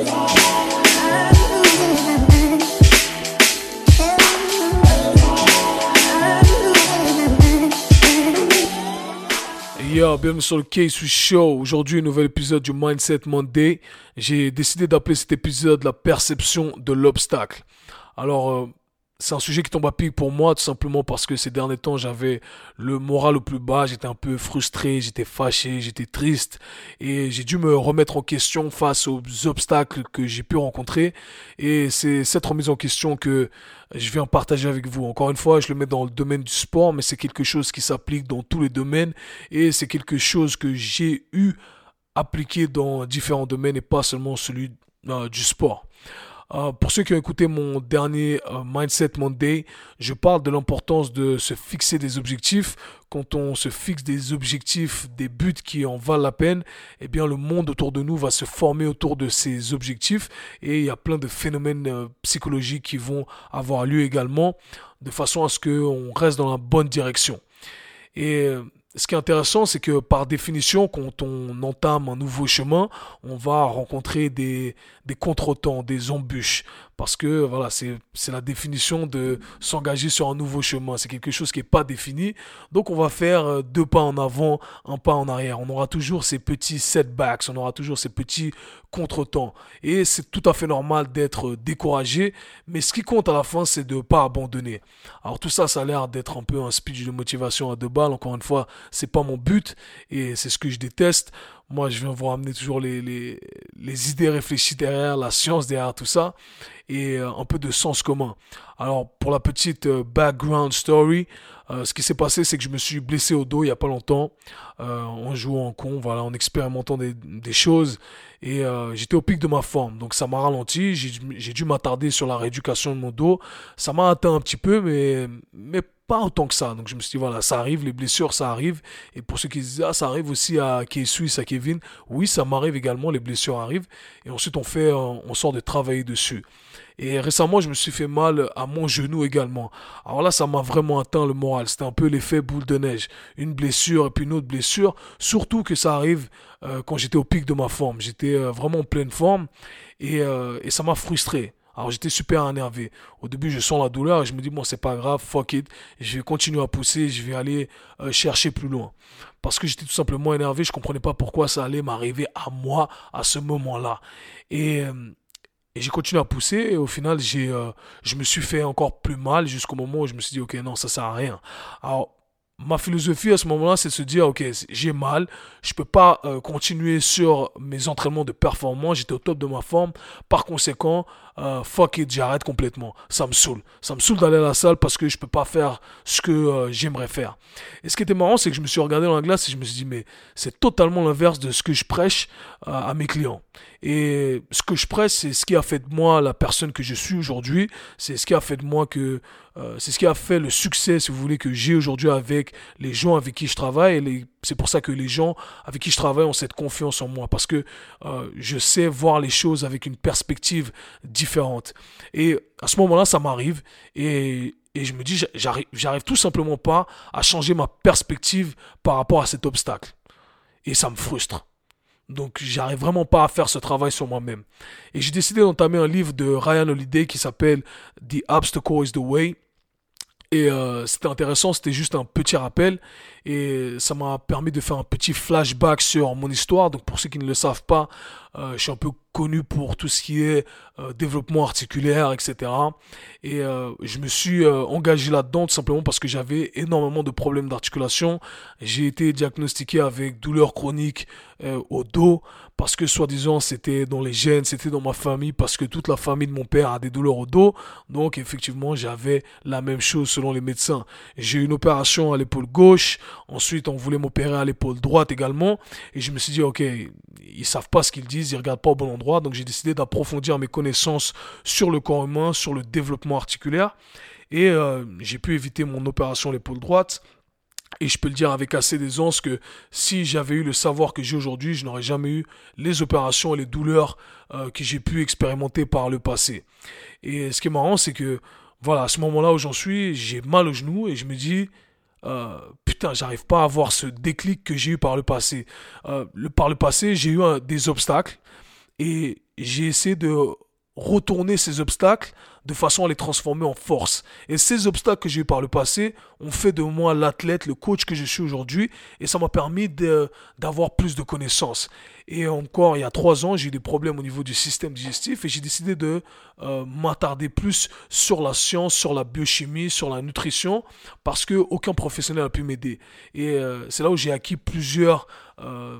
Yo, bienvenue sur le Case Show. Aujourd'hui, un nouvel épisode du Mindset Monday. J'ai décidé d'appeler cet épisode la perception de l'obstacle. Alors, euh, c'est un sujet qui tombe à pic pour moi, tout simplement parce que ces derniers temps, j'avais le moral au plus bas, j'étais un peu frustré, j'étais fâché, j'étais triste, et j'ai dû me remettre en question face aux obstacles que j'ai pu rencontrer, et c'est cette remise en question que je viens partager avec vous. Encore une fois, je le mets dans le domaine du sport, mais c'est quelque chose qui s'applique dans tous les domaines, et c'est quelque chose que j'ai eu appliqué dans différents domaines, et pas seulement celui euh, du sport. Euh, pour ceux qui ont écouté mon dernier euh, Mindset Monday, je parle de l'importance de se fixer des objectifs. Quand on se fixe des objectifs, des buts qui en valent la peine, eh bien le monde autour de nous va se former autour de ces objectifs et il y a plein de phénomènes euh, psychologiques qui vont avoir lieu également de façon à ce qu'on reste dans la bonne direction. Et ce qui est intéressant, c'est que par définition, quand on entame un nouveau chemin, on va rencontrer des, des contretemps, des embûches. Parce que voilà, c'est la définition de s'engager sur un nouveau chemin. C'est quelque chose qui n'est pas défini. Donc on va faire euh, deux pas en avant, un pas en arrière. On aura toujours ces petits setbacks, on aura toujours ces petits contretemps. Et c'est tout à fait normal d'être découragé. Mais ce qui compte à la fin, c'est de ne pas abandonner. Alors tout ça, ça a l'air d'être un peu un speech de motivation à deux balles. Encore une fois, c'est pas mon but et c'est ce que je déteste. Moi, je viens vous ramener toujours les, les, les, idées réfléchies derrière, la science derrière tout ça, et euh, un peu de sens commun. Alors, pour la petite euh, background story, euh, ce qui s'est passé, c'est que je me suis blessé au dos il n'y a pas longtemps, en jouant en con, voilà, en expérimentant des, des choses, et j'étais au pic de ma forme. Donc, ça m'a ralenti, j'ai dû m'attarder sur la rééducation de mon dos. Ça m'a atteint un petit peu, mais, mais pas autant que ça. Donc je me suis dit, voilà, ça arrive, les blessures, ça arrive. Et pour ceux qui disent, ah, ça arrive aussi à qui est suisse, à Oui, ça m'arrive également, les blessures arrivent. Et ensuite, on fait, on sort de travailler dessus. Et récemment, je me suis fait mal à mon genou également. Alors là, ça m'a vraiment atteint le moral. C'était un peu l'effet boule de neige. Une blessure et puis une autre blessure. Surtout que ça arrive euh, quand j'étais au pic de ma forme. J'étais euh, vraiment en pleine forme et, euh, et ça m'a frustré. Alors j'étais super énervé. Au début, je sens la douleur et je me dis, bon, c'est pas grave, fuck it. Je vais continuer à pousser, je vais aller euh, chercher plus loin. Parce que j'étais tout simplement énervé, je comprenais pas pourquoi ça allait m'arriver à moi à ce moment-là. Et, euh, j'ai continué à pousser et au final, j'ai, euh, je me suis fait encore plus mal jusqu'au moment où je me suis dit, ok, non, ça sert à rien. Alors, ma philosophie à ce moment-là, c'est de se dire, ok, j'ai mal, je peux pas continuer sur mes entraînements de performance, j'étais au top de ma forme, par conséquent, euh, fuck it, j'arrête complètement. Ça me saoule. Ça me saoule d'aller à la salle parce que je peux pas faire ce que euh, j'aimerais faire. Et ce qui était marrant, c'est que je me suis regardé dans la glace et je me suis dit, mais c'est totalement l'inverse de ce que je prêche euh, à mes clients. Et ce que je prêche, c'est ce qui a fait de moi la personne que je suis aujourd'hui. C'est ce qui a fait de moi que c'est ce qui a fait le succès, si vous voulez, que j'ai aujourd'hui avec les gens avec qui je travaille. Et c'est pour ça que les gens avec qui je travaille ont cette confiance en moi parce que je sais voir les choses avec une perspective différente et à ce moment-là, ça m'arrive et, et je me dis, j'arrive, j'arrive tout simplement pas à changer ma perspective par rapport à cet obstacle. Et ça me frustre. Donc j'arrive vraiment pas à faire ce travail sur moi-même. Et j'ai décidé d'entamer un livre de Ryan Holiday qui s'appelle The Obstacle is the Way. Et euh, c'était intéressant, c'était juste un petit rappel. Et ça m'a permis de faire un petit flashback sur mon histoire. Donc pour ceux qui ne le savent pas, euh, je suis un peu connu pour tout ce qui est euh, développement articulaire, etc. Et euh, je me suis engagé là-dedans tout simplement parce que j'avais énormément de problèmes d'articulation. J'ai été diagnostiqué avec douleurs chroniques au dos parce que soi-disant c'était dans les gènes, c'était dans ma famille parce que toute la famille de mon père a des douleurs au dos. Donc effectivement j'avais la même chose selon les médecins. J'ai eu une opération à l'épaule gauche. Ensuite on voulait m'opérer à l'épaule droite également. Et je me suis dit ok, ils savent pas ce qu'ils disent ils regardent pas au bon endroit. Donc j'ai décidé d'approfondir mes connaissances sur le corps humain, sur le développement articulaire. Et euh, j'ai pu éviter mon opération l'épaule droite. Et je peux le dire avec assez d'aisance que si j'avais eu le savoir que j'ai aujourd'hui, je n'aurais jamais eu les opérations et les douleurs euh, que j'ai pu expérimenter par le passé. Et ce qui est marrant, c'est que voilà, à ce moment-là où j'en suis, j'ai mal au genou et je me dis, euh, putain, j'arrive pas à avoir ce déclic que j'ai eu par le passé. Le, par le passé, j'ai eu des obstacles et j'ai essayé de retourner ces obstacles de façon à les transformer en force. Et ces obstacles que j'ai eu par le passé ont fait de moi l'athlète, le coach que je suis aujourd'hui, et ça m'a permis d'avoir plus de connaissances. Et encore, il y a trois ans, j'ai eu des problèmes au niveau du système digestif et j'ai décidé de euh, m'attarder plus sur la science, sur la biochimie, sur la nutrition, parce que aucun professionnel n'a pu m'aider. Et euh, c'est là où j'ai acquis plusieurs, euh,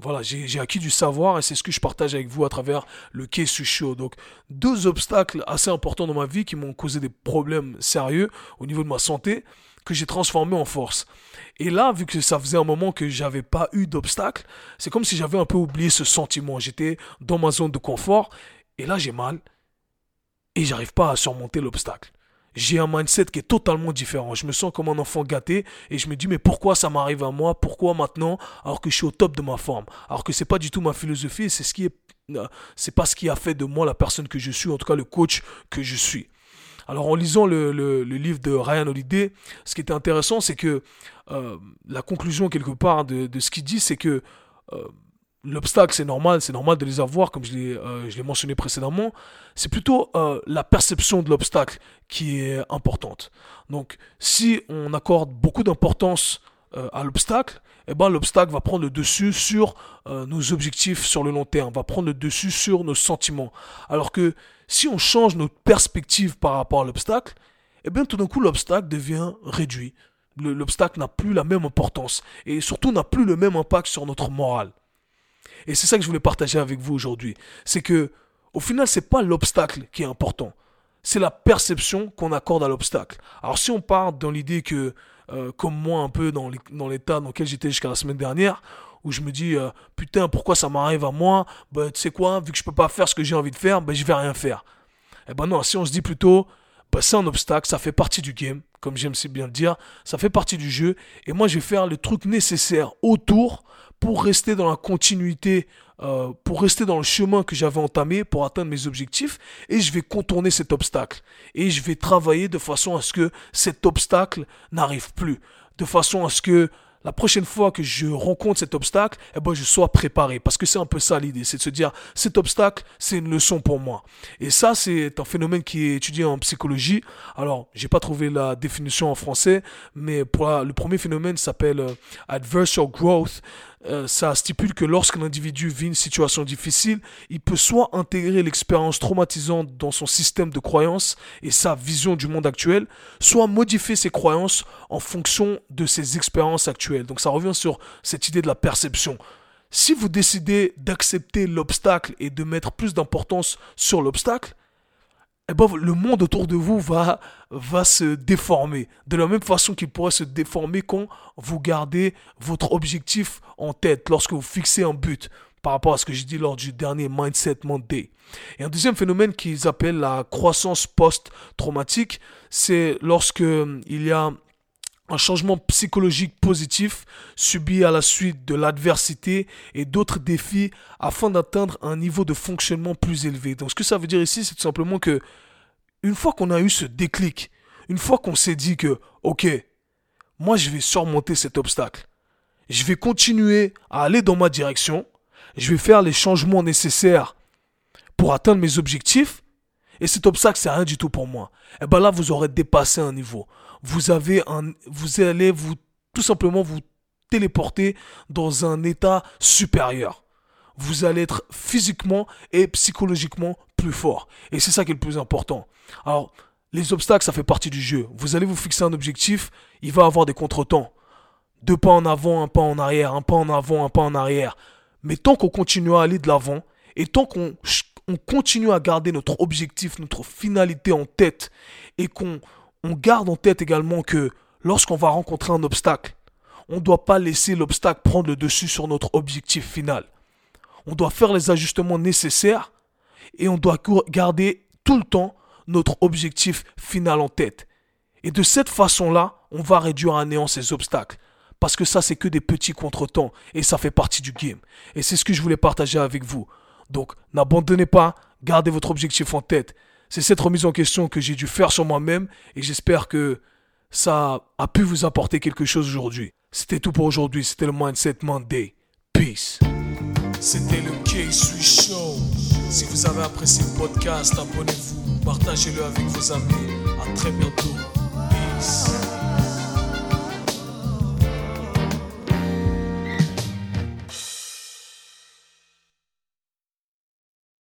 voilà, j'ai acquis du savoir et c'est ce que je partage avec vous à travers le Case Show. Donc, deux obstacles assez importants dans ma vie qui m'ont causé des problèmes sérieux au niveau de ma santé que j'ai transformé en force. Et là, vu que ça faisait un moment que j'avais pas eu d'obstacle, c'est comme si j'avais un peu oublié ce sentiment. J'étais dans ma zone de confort et là j'ai mal et j'arrive pas à surmonter l'obstacle. J'ai un mindset qui est totalement différent. Je me sens comme un enfant gâté et je me dis mais pourquoi ça m'arrive à moi? Pourquoi maintenant? Alors que je suis au top de ma forme Alors que c'est pas du tout ma philosophie, c'est ce qui est c'est pas ce qui a fait de moi la personne que je suis, en tout cas le coach que je suis. Alors en lisant le, livre de Ryan Holiday, ce qui était intéressant, c'est que euh, la conclusion quelque part de, ce qu'il dit, c'est que euh, l'obstacle, c'est normal, c'est normal de les avoir, comme je l'ai, euh, mentionné précédemment. C'est plutôt la perception de l'obstacle qui est importante. Donc si on accorde beaucoup d'importance à l'obstacle, eh ben, l'obstacle va prendre le dessus sur nos objectifs sur le long terme, va prendre le dessus sur nos sentiments. Alors que si on change notre perspective par rapport à l'obstacle, eh bien tout d'un coup l'obstacle devient réduit. L'obstacle n'a plus la même importance et surtout n'a plus le même impact sur notre morale. Et c'est ça que je voulais partager avec vous aujourd'hui. C'est que au final, c'est pas l'obstacle qui est important. C'est la perception qu'on accorde à l'obstacle. Alors si on part dans l'idée que, euh, comme moi un peu dans l'état dans lequel j'étais jusqu'à la semaine dernière, où je me dis euh, putain pourquoi ça m'arrive à moi? Bah tu sais quoi vu que je peux pas faire ce que j'ai envie de faire bah je vais rien faire eh ben non si on se dit plutôt bah c'est un obstacle ça fait partie du game comme j'aime si bien le dire. Ça fait partie du jeu. Et moi je vais faire le truc nécessaire autour pour rester dans la continuité euh, pour rester dans le chemin que j'avais entamé pour atteindre mes objectifs. Et je vais contourner cet obstacle. Et je vais travailler de façon à ce que cet obstacle n'arrive plus. De façon à ce que la prochaine fois que je rencontre cet obstacle, eh ben, je sois préparé. Parce que c'est un peu ça l'idée, c'est de se dire, cet obstacle, c'est une leçon pour moi. Et ça, c'est un phénomène qui est étudié en psychologie. Alors, j'ai pas trouvé la définition en français, mais pour le premier phénomène s'appelle euh, adversarial growth. Euh, ça stipule que lorsqu'un individu vit une situation difficile, il peut soit intégrer l'expérience traumatisante dans son système de croyances et sa vision du monde actuel, soit modifier ses croyances en fonction de ses expériences actuelles. Donc ça revient sur cette idée de la perception. Si vous décidez d'accepter l'obstacle et de mettre plus d'importance sur l'obstacle, eh ben, le monde autour de vous va, va se déformer. De la même façon qu'il pourrait se déformer quand vous gardez votre objectif en tête, lorsque vous fixez un but, par rapport à ce que j'ai dit lors du dernier Mindset Monday. Et un deuxième phénomène qu'ils appellent la croissance post-traumatique, c'est lorsque il y a un changement psychologique positif subi à la suite de l'adversité et d'autres défis afin d'atteindre un niveau de fonctionnement plus élevé. Donc ce que ça veut dire ici, c'est tout simplement que une fois qu'on a eu ce déclic, une fois qu'on s'est dit que, ok, moi je vais surmonter cet obstacle, je vais continuer à aller dans ma direction, je vais faire les changements nécessaires pour atteindre mes objectifs, et cet obstacle c'est rien du tout pour moi. Et eh bien là vous aurez dépassé un niveau vous avez un, vous allez vous tout simplement vous téléporter dans un état supérieur. Vous allez être physiquement et psychologiquement plus fort. Et c'est ça qui est le plus important. Alors, les obstacles, ça fait partie du jeu. Vous allez vous fixer un objectif, il va avoir des contretemps. Deux pas en avant, un pas en arrière, un pas en avant, un pas en arrière. Mais tant qu'on continue à aller de l'avant, et tant qu'on on continue à garder notre objectif, notre finalité en tête, et qu'on on garde en tête également que lorsqu'on va rencontrer un obstacle, on ne doit pas laisser l'obstacle prendre le dessus sur notre objectif final. On doit faire les ajustements nécessaires et on doit garder tout le temps notre objectif final en tête. Et de cette façon-là, on va réduire à néant ces obstacles. Parce que ça, c'est que des petits contretemps et ça fait partie du game. Et c'est ce que je voulais partager avec vous. Donc, n'abandonnez pas, gardez votre objectif en tête. C'est cette remise en question que j'ai dû faire sur moi-même et j'espère que ça a pu vous apporter quelque chose aujourd'hui. C'était tout pour aujourd'hui, c'était le Mindset Monday. Peace. C'était le K-Sui Show. Si vous avez apprécié le podcast, abonnez-vous, partagez-le avec vos amis. À très bientôt. Peace.